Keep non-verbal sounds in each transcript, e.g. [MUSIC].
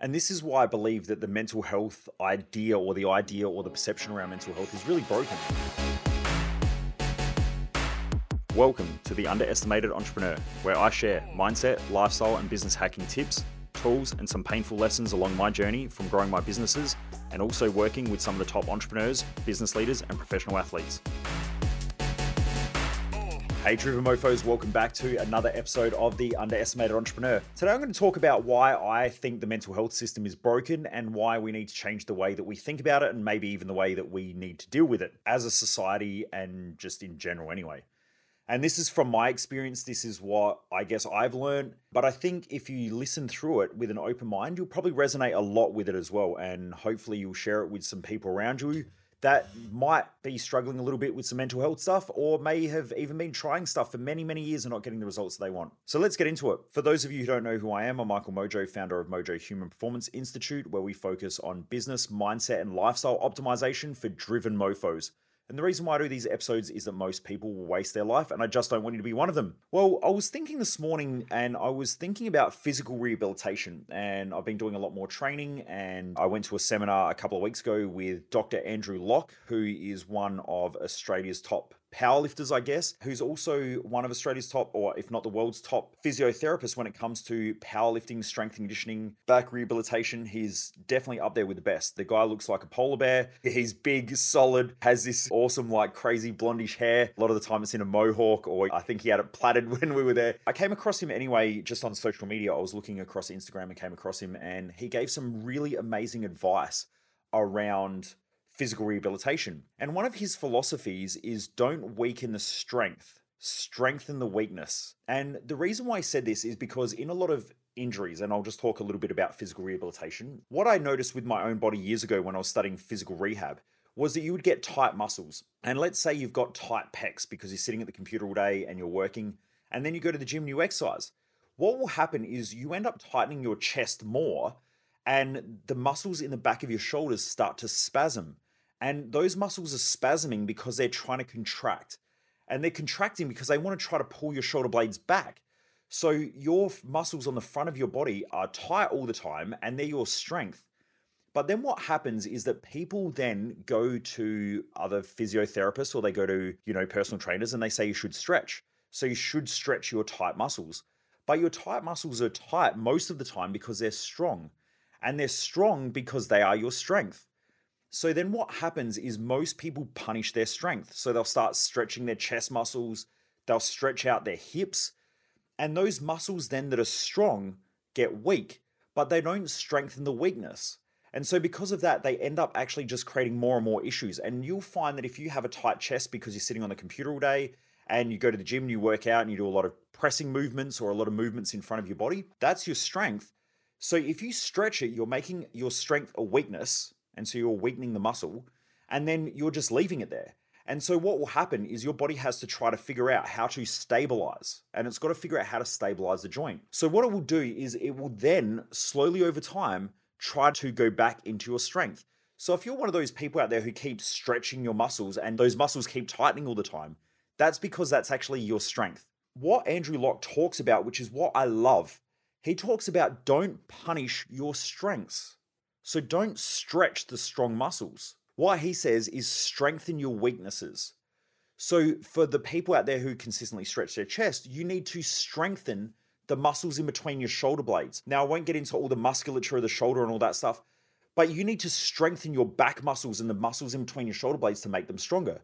And this is why I believe that the mental health idea or the idea or the perception around mental health is really broken. Welcome to the Underestimated Entrepreneur, where I share mindset, lifestyle, and business hacking tips, tools, and some painful lessons along my journey from growing my businesses and also working with some of the top entrepreneurs, business leaders, and professional athletes. Hey, Driven Mofos, welcome back to another episode of The Underestimated Entrepreneur. Today, I'm going to talk about why I think the mental health system is broken and why we need to change the way that we think about it and maybe even the way that we need to deal with it as a society and just in general, anyway. And this is from my experience. This is what I guess I've learned. But I think if you listen through it with an open mind, you'll probably resonate a lot with it as well. And hopefully, you'll share it with some people around you that might be struggling a little bit with some mental health stuff or may have even been trying stuff for many, many years and not getting the results they want. So let's get into it. For those of you who don't know who I am, I'm Michael Mojo, founder of Mojo Human Performance Institute, where we focus on business, mindset, and lifestyle optimization for driven mofos. And the reason why I do these episodes is that most people will waste their life, and I just don't want you to be one of them. Well, I was thinking this morning, and I was thinking about physical rehabilitation, and I've been doing a lot more training. And I went to a seminar a couple of weeks ago with Dr. Andrew Locke, who is one of Australia's top powerlifters, I guess, who's also one of Australia's top, or if not the world's top, physiotherapists when it comes to powerlifting, strength conditioning, back rehabilitation. He's definitely up there with the best. The guy looks like a polar bear. He's big, solid, has this awesome, like crazy blondish hair. A lot of the time it's in a mohawk, or I think he had it plaited [LAUGHS] when we were there. I came across him anyway, just on social media. I was looking across Instagram and came across him, and he gave some really amazing advice around physical rehabilitation. And one of his philosophies is don't weaken the strength, strengthen the weakness. And the reason why I said this is because in a lot of injuries, and I'll just talk a little bit about physical rehabilitation, what I noticed with my own body years ago when I was studying physical rehab was that you would get tight muscles. And let's say you've got tight pecs because you're sitting at the computer all day and you're working, and then you go to the gym and you exercise. What will happen is you end up tightening your chest more, and the muscles in the back of your shoulders start to spasm. And those muscles are spasming because they're trying to contract. And they're contracting because they want to try to pull your shoulder blades back. So your muscles on the front of your body are tight all the time and they're your strength. But then what happens is that people then go to other physiotherapists or they go to, you know, personal trainers and they say you should stretch. So you should stretch your tight muscles. But your tight muscles are tight most of the time because they're strong. And they're strong because they are your strength. So then what happens is most people punish their strength. So they'll start stretching their chest muscles, they'll stretch out their hips, and those muscles then that are strong get weak, but they don't strengthen the weakness. And so, because of that, they end up actually just creating more and more issues. And you'll find that if you have a tight chest because you're sitting on the computer all day and you go to the gym and you work out and you do a lot of pressing movements or a lot of movements in front of your body, that's your strength. So, if you stretch it, you're making your strength a weakness and so you're weakening the muscle, and then you're just leaving it there. And so what will happen is your body has to try to figure out how to stabilize, and it's got to figure out how to stabilize the joint. So what it will do is it will then slowly over time try to go back into your strength. So if you're one of those people out there who keep stretching your muscles and those muscles keep tightening all the time, that's because that's actually your strength. What Andrew Locke talks about, which is what I love, he talks about don't punish your strengths. So don't stretch the strong muscles. What he says is strengthen your weaknesses. So for the people out there who consistently stretch their chest, you need to strengthen the muscles in between your shoulder blades. Now, I won't get into all the musculature of the shoulder and all that stuff, but you need to strengthen your back muscles and the muscles in between your shoulder blades to make them stronger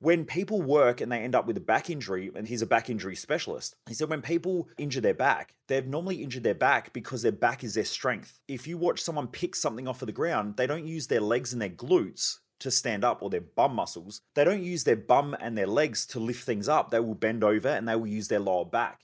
when people work and they end up with a back injury, and he's a back injury specialist, he said when people injure their back, they've normally injured their back because their back is their strength. If you watch someone pick something off of the ground, they don't use their legs and their glutes to stand up or their bum muscles. They don't use their bum and their legs to lift things up. They will bend over and they will use their lower back.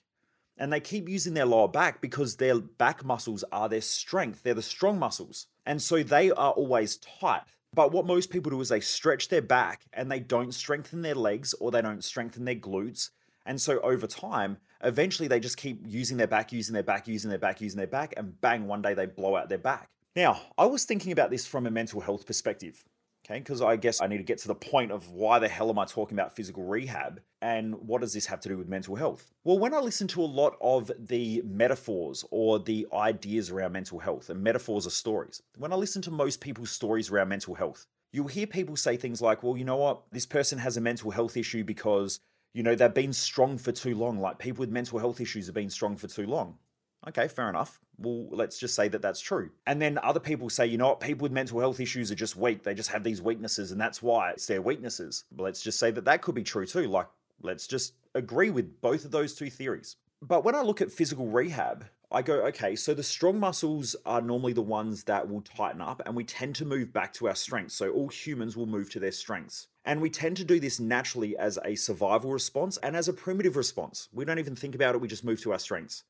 And they keep using their lower back because their back muscles are their strength. They're the strong muscles. And so they are always tight. But what most people do is they stretch their back and they don't strengthen their legs or they don't strengthen their glutes. And so over time, eventually they just keep using their back, using their back, using their back, using their back, and bang, one day they blow out their back. Now, I was thinking about this from a mental health perspective. Okay, because I guess I need to get to the point of why the hell am I talking about physical rehab and what does this have to do with mental health? Well, when I listen to a lot of the metaphors or the ideas around mental health, and metaphors are stories, when I listen to most people's stories around mental health, you'll hear people say things like, well, you know what, this person has a mental health issue because, you know, they've been strong for too long. Like people with mental health issues have been strong for too long. Okay, fair enough. Well, let's just say that that's true. And then other people say, you know what, people with mental health issues are just weak. They just have these weaknesses, and that's why it's their weaknesses. But let's just say that that could be true too. Like, let's just agree with both of those two theories. But when I look at physical rehab, I go, okay, so the strong muscles are normally the ones that will tighten up, and we tend to move back to our strengths. So all humans will move to their strengths. And we tend to do this naturally as a survival response and as a primitive response. We don't even think about it, we just move to our strengths.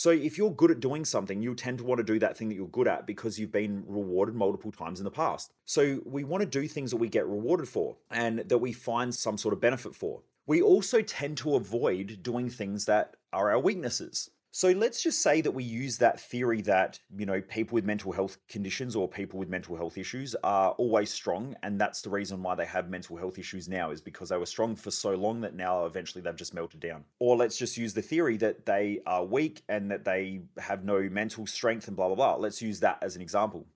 So if you're good at doing something, you tend to want to do that thing that you're good at because you've been rewarded multiple times in the past. So we want to do things that we get rewarded for and that we find some sort of benefit for. We also tend to avoid doing things that are our weaknesses. So let's just say that we use that theory that, you know, people with mental health conditions or people with mental health issues are always strong. And that's the reason why they have mental health issues now, is because they were strong for so long that now eventually they've just melted down. Or let's just use the theory that they are weak and that they have no mental strength and blah, blah, blah. Let's use that as an example.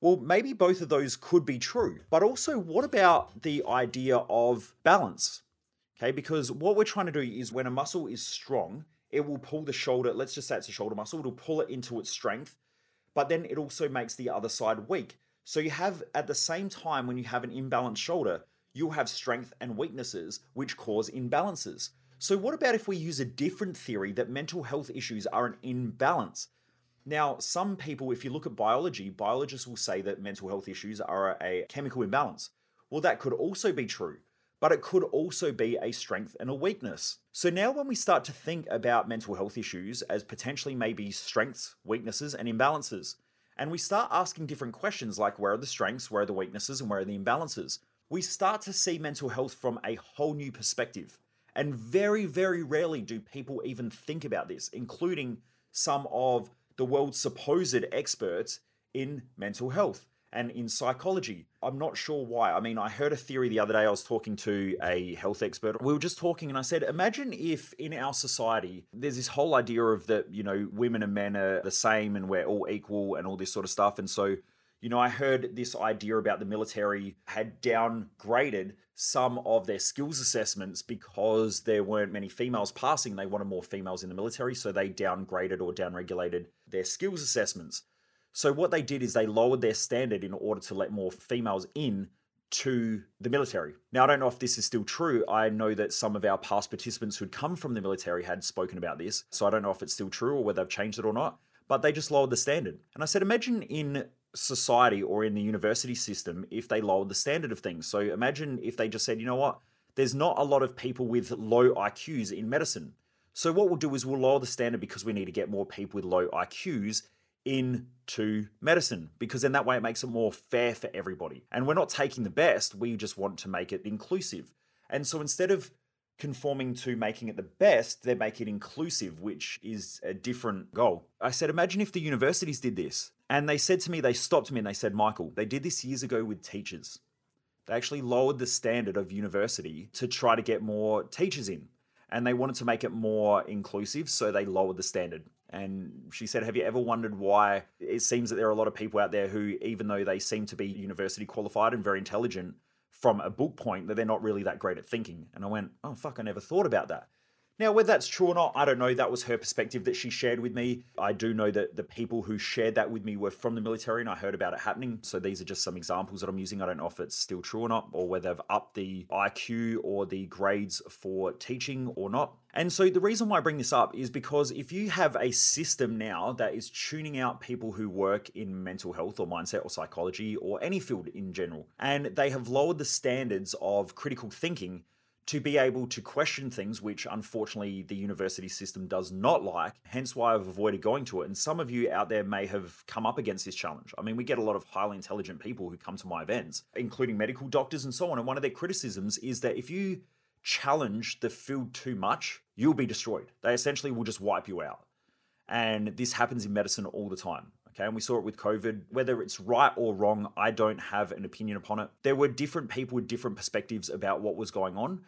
Well, maybe both of those could be true. But also, what about the idea of balance? Okay, because what we're trying to do is when a muscle is strong, it will pull the shoulder, let's just say it's a shoulder muscle, it'll pull it into its strength, but then it also makes the other side weak. So you have, at the same time, when you have an imbalanced shoulder, you'll have strength and weaknesses which cause imbalances. So, what about if we use a different theory that mental health issues are an imbalance? Now, some people, if you look at biology, biologists will say that mental health issues are a chemical imbalance. Well, that could also be true but it could also be a strength and a weakness. So now, when we start to think about mental health issues as potentially maybe strengths, weaknesses, and imbalances, and we start asking different questions like where are the strengths, where are the weaknesses, and where are the imbalances, we start to see mental health from a whole new perspective. And very, very rarely do people even think about this, including some of the world's supposed experts in mental health and in psychology. I'm not sure why. I mean, I heard a theory the other day. I was talking to a health expert. We were just talking, and I said, Imagine if in our society there's this whole idea of that, you know, women and men are the same and we're all equal and all this sort of stuff. And so, you know, I heard this idea about the military had downgraded some of their skills assessments because there weren't many females passing. They wanted more females in the military, so they downgraded or downregulated their skills assessments. So what they did is they lowered their standard in order to let more females in to the military. Now, I don't know if this is still true. I know that some of our past participants who'd come from the military had spoken about this. So I don't know if it's still true or whether they've changed it or not. But they just lowered the standard. And I said, imagine in society or in the university system if they lowered the standard of things. So imagine if they just said, you know what, there's not a lot of people with low IQs in medicine. So what we'll do is we'll lower the standard because we need to get more people with low IQs into medicine because then that way it makes it more fair for everybody. And we're not taking the best, we just want to make it inclusive. And so instead of conforming to making it the best, they make it inclusive, which is a different goal. I said, imagine if the universities did this. And they said to me, they stopped me and they said, Michael, they did this years ago with teachers. They actually lowered the standard of university to try to get more teachers in. And they wanted to make it more inclusive, so they lowered the standard. And she said, Have you ever wondered why it seems that there are a lot of people out there who, even though they seem to be university qualified and very intelligent from a book point, that they're not really that great at thinking? And I went, Oh, fuck, I never thought about that. Now, whether that's true or not, I don't know. That was her perspective that she shared with me. I do know that the people who shared that with me were from the military and I heard about it happening. So these are just some examples that I'm using. I don't know if it's still true or not, or whether they've upped the IQ or the grades for teaching or not. And so the reason why I bring this up is because if you have a system now that is tuning out people who work in mental health or mindset or psychology or any field in general, and they have lowered the standards of critical thinking to be able to question things, which unfortunately the university system does not like, hence why I've avoided going to it. And some of you out there may have come up against this challenge. I mean, we get a lot of highly intelligent people who come to my events, including medical doctors and so on. And one of their criticisms is that if you challenge the field too much, you'll be destroyed. They essentially will just wipe you out. And this happens in medicine all the time. Okay, and we saw it with COVID. Whether it's right or wrong, I don't have an opinion upon it. There were different people with different perspectives about what was going on.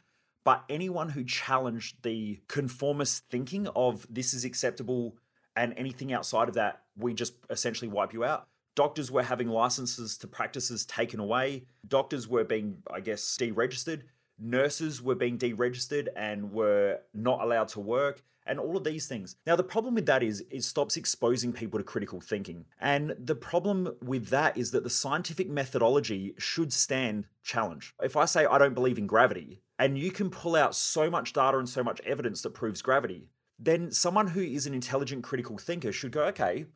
But anyone who challenged the conformist thinking of this is acceptable and anything outside of that, we just essentially wipe you out. Doctors were having licenses to practices taken away. Doctors were being, I guess, deregistered. Nurses were being deregistered and were not allowed to work and all of these things. Now, the problem with that is it stops exposing people to critical thinking. And the problem with that is that the scientific methodology should stand challenge. If I say I don't believe in gravity, and you can pull out so much data and so much evidence that proves gravity, then someone who is an intelligent critical thinker should go, okay,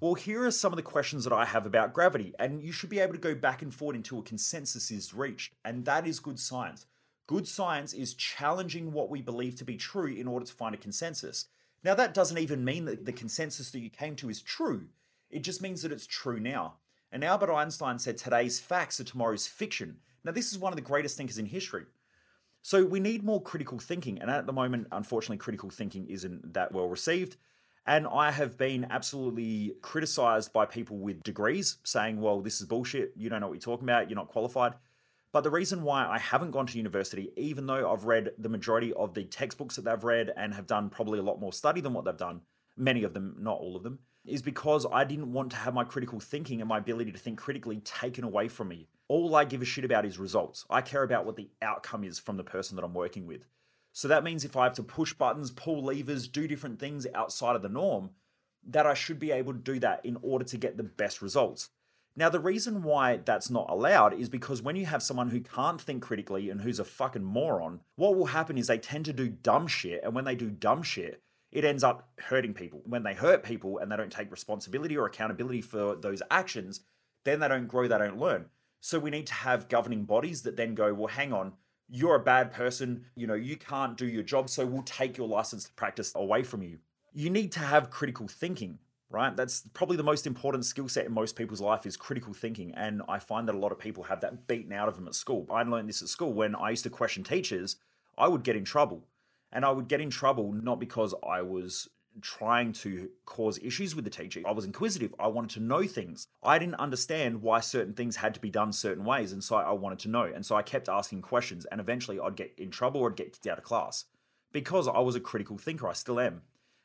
well, here are some of the questions that I have about gravity, and you should be able to go back and forth until a consensus is reached. And that is good science. Good science is challenging what we believe to be true in order to find a consensus. Now, that doesn't even mean that the consensus that you came to is true, it just means that it's true now. And Albert Einstein said today's facts are tomorrow's fiction. Now, this is one of the greatest thinkers in history. So, we need more critical thinking. And at the moment, unfortunately, critical thinking isn't that well received. And I have been absolutely criticized by people with degrees saying, well, this is bullshit. You don't know what you're talking about. You're not qualified. But the reason why I haven't gone to university, even though I've read the majority of the textbooks that they've read and have done probably a lot more study than what they've done, many of them, not all of them, is because I didn't want to have my critical thinking and my ability to think critically taken away from me. All I give a shit about is results. I care about what the outcome is from the person that I'm working with. So that means if I have to push buttons, pull levers, do different things outside of the norm, that I should be able to do that in order to get the best results. Now, the reason why that's not allowed is because when you have someone who can't think critically and who's a fucking moron, what will happen is they tend to do dumb shit. And when they do dumb shit, it ends up hurting people. When they hurt people and they don't take responsibility or accountability for those actions, then they don't grow, they don't learn. So we need to have governing bodies that then go, well, hang on, you're a bad person, you know, you can't do your job, so we'll take your license to practice away from you. You need to have critical thinking, right? That's probably the most important skill set in most people's life is critical thinking. And I find that a lot of people have that beaten out of them at school. I learned this at school when I used to question teachers, I would get in trouble. And I would get in trouble not because I was trying to cause issues with the teacher. I was inquisitive. I wanted to know things. I didn't understand why certain things had to be done certain ways. And so I wanted to know. And so I kept asking questions. And eventually I'd get in trouble or I'd get kicked out of class because I was a critical thinker. I still am.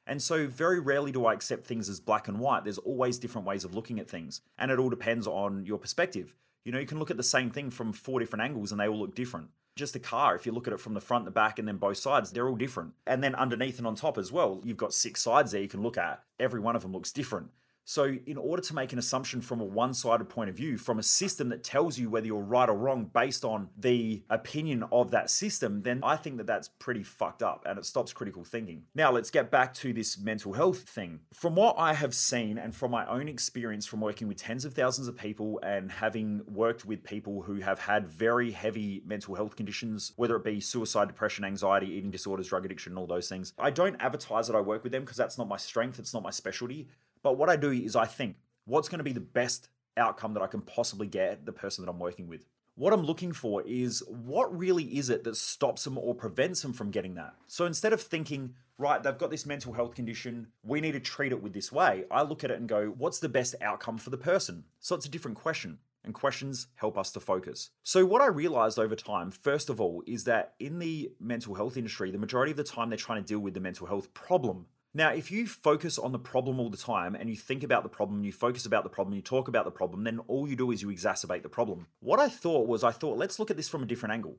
And so, very rarely do I accept things as black and white. There's always different ways of looking at things. And it all depends on your perspective. You know, you can look at the same thing from four different angles and they all look different. Just a car, if you look at it from the front, the back, and then both sides, they're all different. And then underneath and on top as well, you've got six sides there you can look at. Every one of them looks different. So, in order to make an assumption from a one sided point of view, from a system that tells you whether you're right or wrong based on the opinion of that system, then I think that that's pretty fucked up and it stops critical thinking. Now, let's get back to this mental health thing. From what I have seen and from my own experience from working with tens of thousands of people and having worked with people who have had very heavy mental health conditions, whether it be suicide, depression, anxiety, eating disorders, drug addiction, and all those things, I don't advertise that I work with them because that's not my strength, it's not my specialty. But what I do is I think, what's going to be the best outcome that I can possibly get the person that I'm working with? What I'm looking for is what really is it that stops them or prevents them from getting that? So instead of thinking, right, they've got this mental health condition, we need to treat it with this way, I look at it and go, what's the best outcome for the person? So it's a different question. And questions help us to focus. So, what I realized over time, first of all, is that in the mental health industry, the majority of the time they're trying to deal with the mental health problem now, if you focus on the problem all the time and you think about the problem, you focus about the problem, you talk about the problem, then all you do is you exacerbate the problem. What I thought was, I thought, let's look at this from a different angle.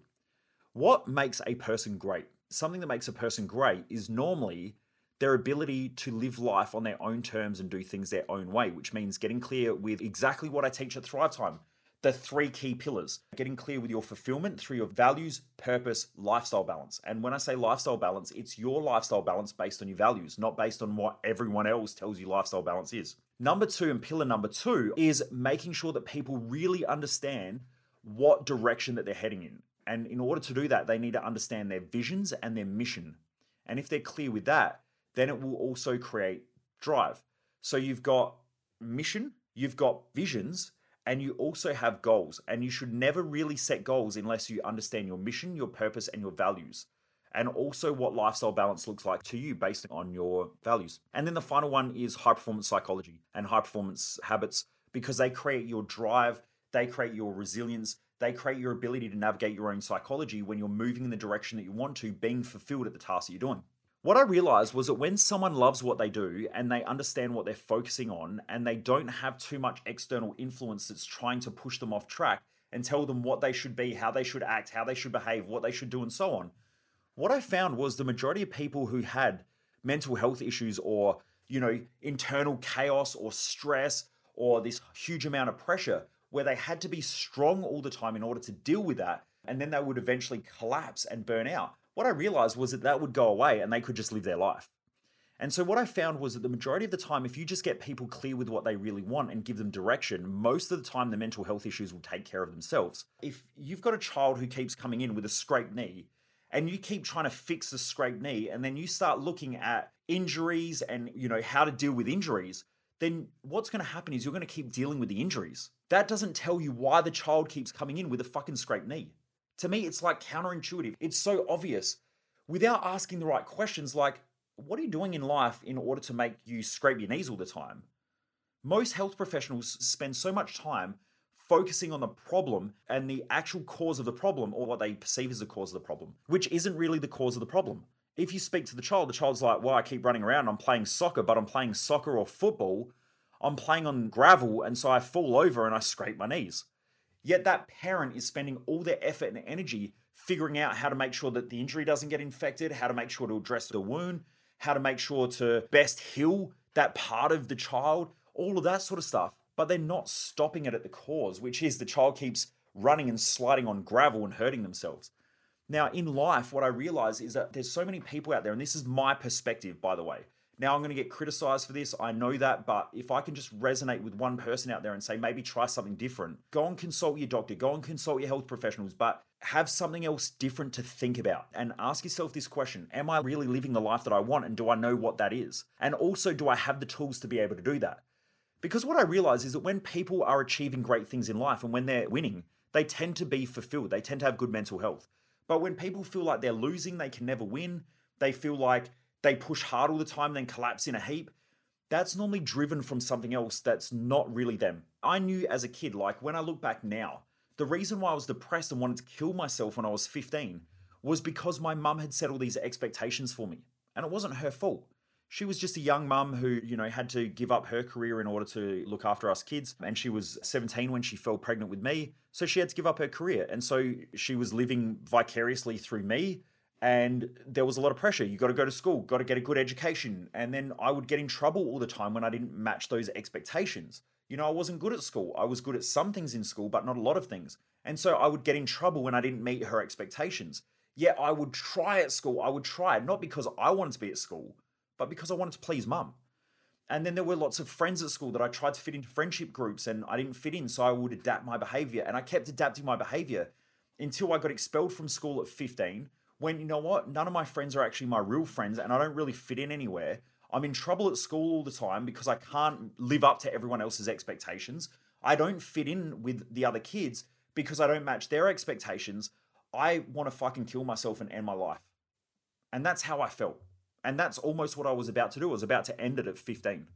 What makes a person great? Something that makes a person great is normally their ability to live life on their own terms and do things their own way, which means getting clear with exactly what I teach at Thrive Time the three key pillars getting clear with your fulfillment through your values, purpose, lifestyle balance. And when I say lifestyle balance, it's your lifestyle balance based on your values, not based on what everyone else tells you lifestyle balance is. Number two, and pillar number two, is making sure that people really understand what direction that they're heading in. And in order to do that, they need to understand their visions and their mission. And if they're clear with that, then it will also create drive. So you've got mission, you've got visions, and you also have goals. And you should never really set goals unless you understand your mission, your purpose, and your values. and also what lifestyle balance looks like to you based on your values. And then the final one is high performance psychology and high performance habits because they create your drive, they create your resilience, they create your ability to navigate your own psychology when you're moving in the direction that you want to, being fulfilled at the task that you're doing. What I realized was that when someone loves what they do and they understand what they're focusing on and they don't have too much external influence that's trying to push them off track and tell them what they should be, how they should act, how they should behave, what they should do, and so on, what I found was the majority of people who had mental health issues or, you know, internal chaos or stress or this huge amount of pressure where they had to be strong all the time in order to deal with that. And then they would eventually collapse and burn out. What I realized was that that would go away and they could just live their life. And so, what I found was that the majority of the time, if you just get people clear with what they really want and give them direction, most of the time the mental health issues will take care of themselves. If you've got a child who keeps coming in with a scraped knee, and you keep trying to fix the scraped knee and then you start looking at injuries and you know how to deal with injuries then what's going to happen is you're going to keep dealing with the injuries that doesn't tell you why the child keeps coming in with a fucking scraped knee to me it's like counterintuitive it's so obvious without asking the right questions like what are you doing in life in order to make you scrape your knees all the time most health professionals spend so much time focusing on the problem and the actual cause of the problem or what they perceive as the cause of the problem, which isn't really the cause of the problem. If you speak to the child, the child's like, well, I keep running around, I'm playing soccer, but I'm playing soccer or football. I'm playing on gravel, and so I fall over and I scrape my knees. Yet that parent is spending all their effort and energy figuring out how to make sure that the injury doesn't get infected, how to make sure to address the wound, how to make sure to best heal that part of the child, all of that sort of stuff but they're not stopping it at the cause, which is the child keeps running and sliding on gravel and hurting themselves. Now, in life, what I realize is that there's so many people out there, and this is my perspective, by the way. Now, I'm going to get criticized for this. I know that, but if I can just resonate with one person out there and say, maybe try something different, go and consult your doctor, go and consult your health professionals, but have something else different to think about and ask yourself this question Am I really living the life that I want? And do I know what that is? And also, do I have the tools to be able to do that? Because what I realize is that when people are achieving great things in life and when they're winning, they tend to be fulfilled. They tend to have good mental health. But when people feel like they're losing, they can never win, they feel like they push hard all the time, then collapse in a heap, that's normally driven from something else that's not really them. I knew as a kid, like when I look back now, the reason why I was depressed and wanted to kill myself when I was 15 was because my mum had set all these expectations for me. And it wasn't her fault she was just a young mum who, you know, had to give up her career in order to look after us kids. And she was 17 when she fell pregnant with me. So she had to give up her career. And so she was living vicariously through me. And there was a lot of pressure. You got to go to school, got to get a good education. And then I would get in trouble all the time when I didn't match those expectations. You know, I wasn't good at school. I was good at some things in school, but not a lot of things. And so I would get in trouble when I didn't meet her expectations. Yet I would try at school. I would try, not because I wanted to be at school, but because I wanted to please mum. And then there were lots of friends at school that I tried to fit into friendship groups and I didn't fit in, so I would adapt my behavior. And I kept adapting my behavior until I got expelled from school at 15. When you know what? None of my friends are actually my real friends and I don't really fit in anywhere. I'm in trouble at school all the time because I can't live up to everyone else's expectations. I don't fit in with the other kids because I don't match their expectations. I want to fucking kill myself and end my life. And that's how I felt. And that's almost what I was about to do. I was about to end it at 15.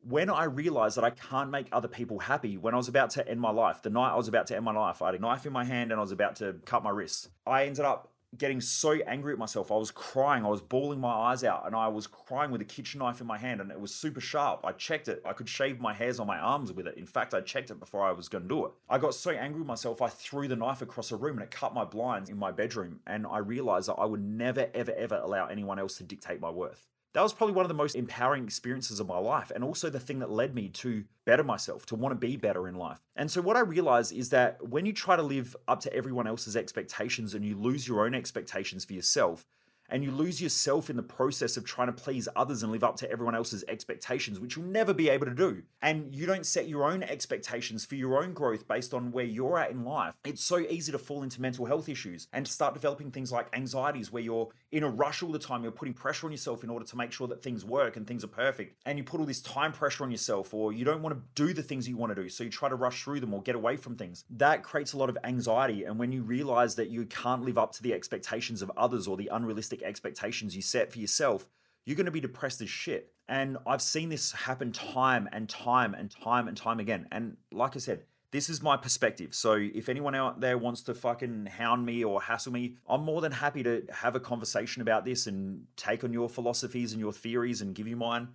When I realized that I can't make other people happy, when I was about to end my life, the night I was about to end my life, I had a knife in my hand and I was about to cut my wrists. I ended up getting so angry at myself. I was crying. I was bawling my eyes out and I was crying with a kitchen knife in my hand and it was super sharp. I checked it. I could shave my hairs on my arms with it. In fact, I checked it before I was going to do it. I got so angry with myself, I threw the knife across the room and it cut my blinds in my bedroom. And I realized that I would never, ever, ever allow anyone else to dictate my worth that was probably one of the most empowering experiences of my life and also the thing that led me to better myself to want to be better in life. And so what i realized is that when you try to live up to everyone else's expectations and you lose your own expectations for yourself and you lose yourself in the process of trying to please others and live up to everyone else's expectations, which you'll never be able to do. And you don't set your own expectations for your own growth based on where you're at in life. It's so easy to fall into mental health issues and start developing things like anxieties where you're in a rush all the time, you're putting pressure on yourself in order to make sure that things work and things are perfect. And you put all this time pressure on yourself, or you don't want to do the things you want to do, so you try to rush through them or get away from things. That creates a lot of anxiety. And when you realize that you can't live up to the expectations of others or the unrealistic unrealistic expectations you set for yourself, you're going to be depressed as shit. And I've seen this happen time and time and time and time again. And like I said, this is my perspective. So if anyone out there wants to fucking hound me or hassle me, I'm more than happy to have a conversation about this and take on your philosophies and your theories and give you mine,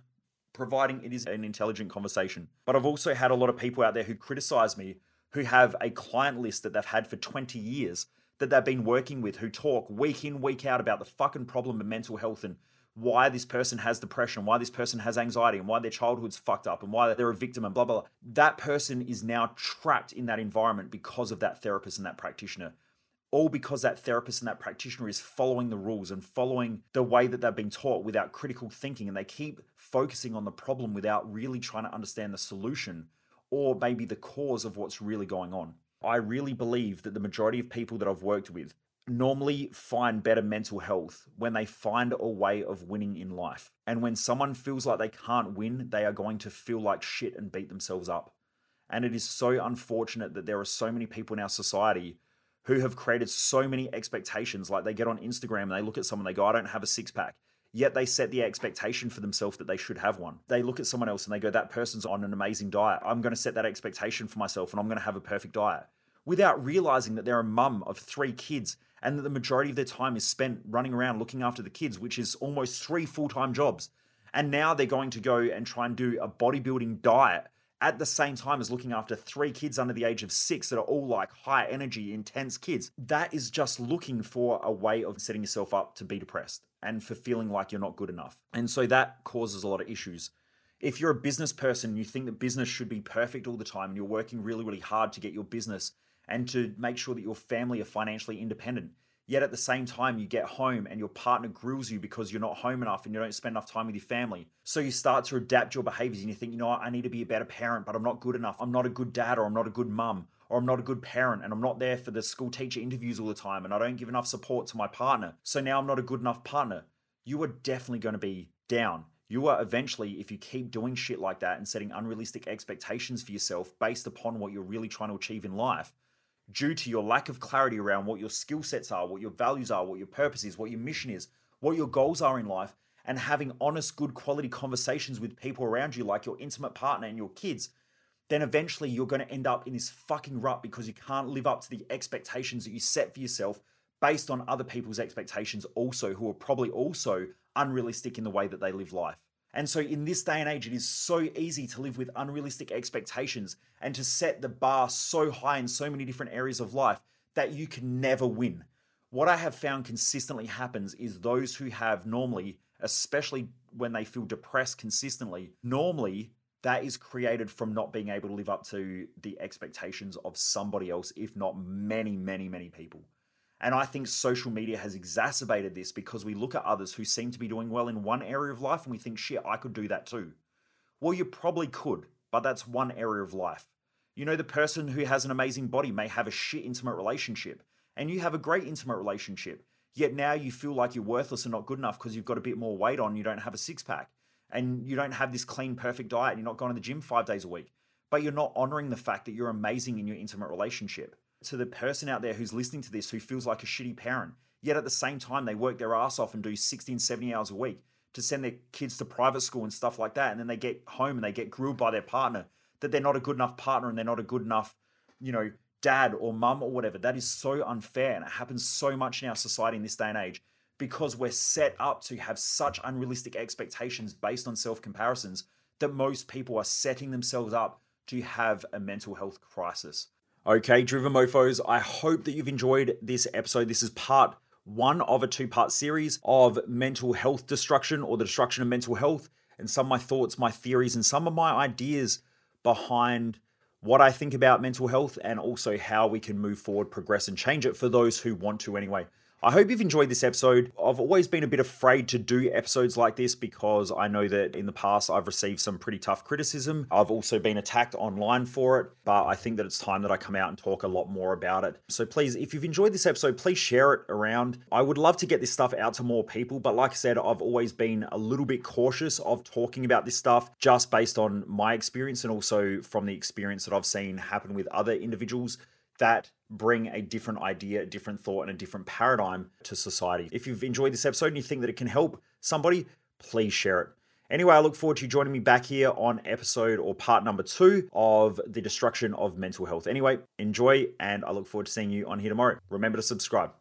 providing it is an intelligent conversation. But I've also had a lot of people out there who criticize me who have a client list that they've had for 20 years that they've been working with who talk week in, week out about the fucking problem of mental health and why this person has depression, why this person has anxiety, and why their childhood's fucked up, and why they're a victim, and blah, blah, blah. That person is now trapped in that environment because of that therapist and that practitioner. All because that therapist and that practitioner is following the rules and following the way that they've been taught without critical thinking. And they keep focusing on the problem without really trying to understand the solution or maybe the cause of what's really going on. I really believe that the majority of people that I've worked with normally find better mental health when they find a way of winning in life. And when someone feels like they can't win, they are going to feel like shit and beat themselves up. And it is so unfortunate that there are so many people in our society who have created so many expectations. Like they get on Instagram and they look at someone, they go, I don't have a six pack. Yet they set the expectation for themselves that they should have one. They look at someone else and they go, that person's on an amazing diet. I'm going to set that expectation for myself and I'm going to have a perfect diet without realizing that they're a mum of three kids and that the majority of their time is spent running around looking after the kids, which is almost three full time jobs. And now they're going to go and try and do a bodybuilding diet at the same time as looking after three kids under the age of six that are all like high energy, intense kids. That is just looking for a way of setting yourself up to be depressed and for feeling like you're not good enough. And so that causes a lot of issues. If you're a business person, you think that business should be perfect all the time and you're working really, really hard to get your business and to make sure that your family are financially independent. Yet at the same time, you get home and your partner grills you because you're not home enough and you don't spend enough time with your family. So you start to adapt your behaviors and you think, you know I need to be a better parent, but I'm not good enough. I'm not a good dad or I'm not a good mum or I'm not a good parent and I'm not there for the school teacher interviews all the time and I don't give enough support to my partner. So now I'm not a good enough partner. You are definitely going to be down. You are eventually, if you keep doing shit like that and setting unrealistic expectations for yourself based upon what you're really trying to achieve in life, due to your lack of clarity around what your skill sets are, what your values are, what your purpose is, what your mission is, what your goals are in life, and having honest, good quality conversations with people around you, like your intimate partner and your kids, then eventually you're going to end up in this fucking rut because you can't live up to the expectations that you set for yourself based on other people's expectations, also, who are probably also unrealistic in the way that they live life. And so, in this day and age, it is so easy to live with unrealistic expectations and to set the bar so high in so many different areas of life that you can never win. What I have found consistently happens is those who have normally, especially when they feel depressed consistently, normally that is created from not being able to live up to the expectations of somebody else, if not many, many, many people. And I think social media has exacerbated this because we look at others who seem to be doing well in one area of life and we think, shit, I could do that too. Well, you probably could, but that's one area of life. You know, the person who has an amazing body may have a shit intimate relationship, and you have a great intimate relationship. Yet now you feel like you're worthless and not good enough because you've got a bit more weight on, you don't have a six pack, and you don't have this clean, perfect diet, and you're not going to the gym five days a week. But you're not honoring the fact that you're amazing in your intimate relationship to the person out there who's listening to this who feels like a shitty parent, yet at the same time they work their ass off and do 16, 70 hours a week to send their kids to private school and stuff like that. And then they get home and they get grilled by their partner that they're not a good enough partner and they're not a good enough, you know, dad or mum or whatever. That is so unfair. And it happens so much in our society in this day and age because we're set up to have such unrealistic expectations based on self comparisons that most people are setting themselves up to have a mental health crisis. Okay, Driven Mofos, I hope that you've enjoyed this episode. This is part one of a two part series of mental health destruction or the destruction of mental health, and some of my thoughts, my theories, and some of my ideas behind what I think about mental health and also how we can move forward, progress, and change it for those who want to anyway. I hope you've enjoyed this episode. I've always been a bit afraid to do episodes like this because I know that in the past I've received some pretty tough criticism. I've also been attacked online for it, but I think that it's time that I come out and talk a lot more about it. So please, if you've enjoyed this episode, please share it around. I would love to get this stuff out to more people, but like I said, I've always been a little bit cautious of talking about this stuff just based on my experience and also from the experience that I've seen happen with other individuals that bring a different idea, a different thought, and a different paradigm to society. If you've enjoyed this episode and you think that it can help somebody, please share it. Anyway, I look forward to you joining me back here on episode or part number two of the destruction of mental health. Anyway, enjoy, and I look forward to seeing you on here tomorrow. Remember to subscribe.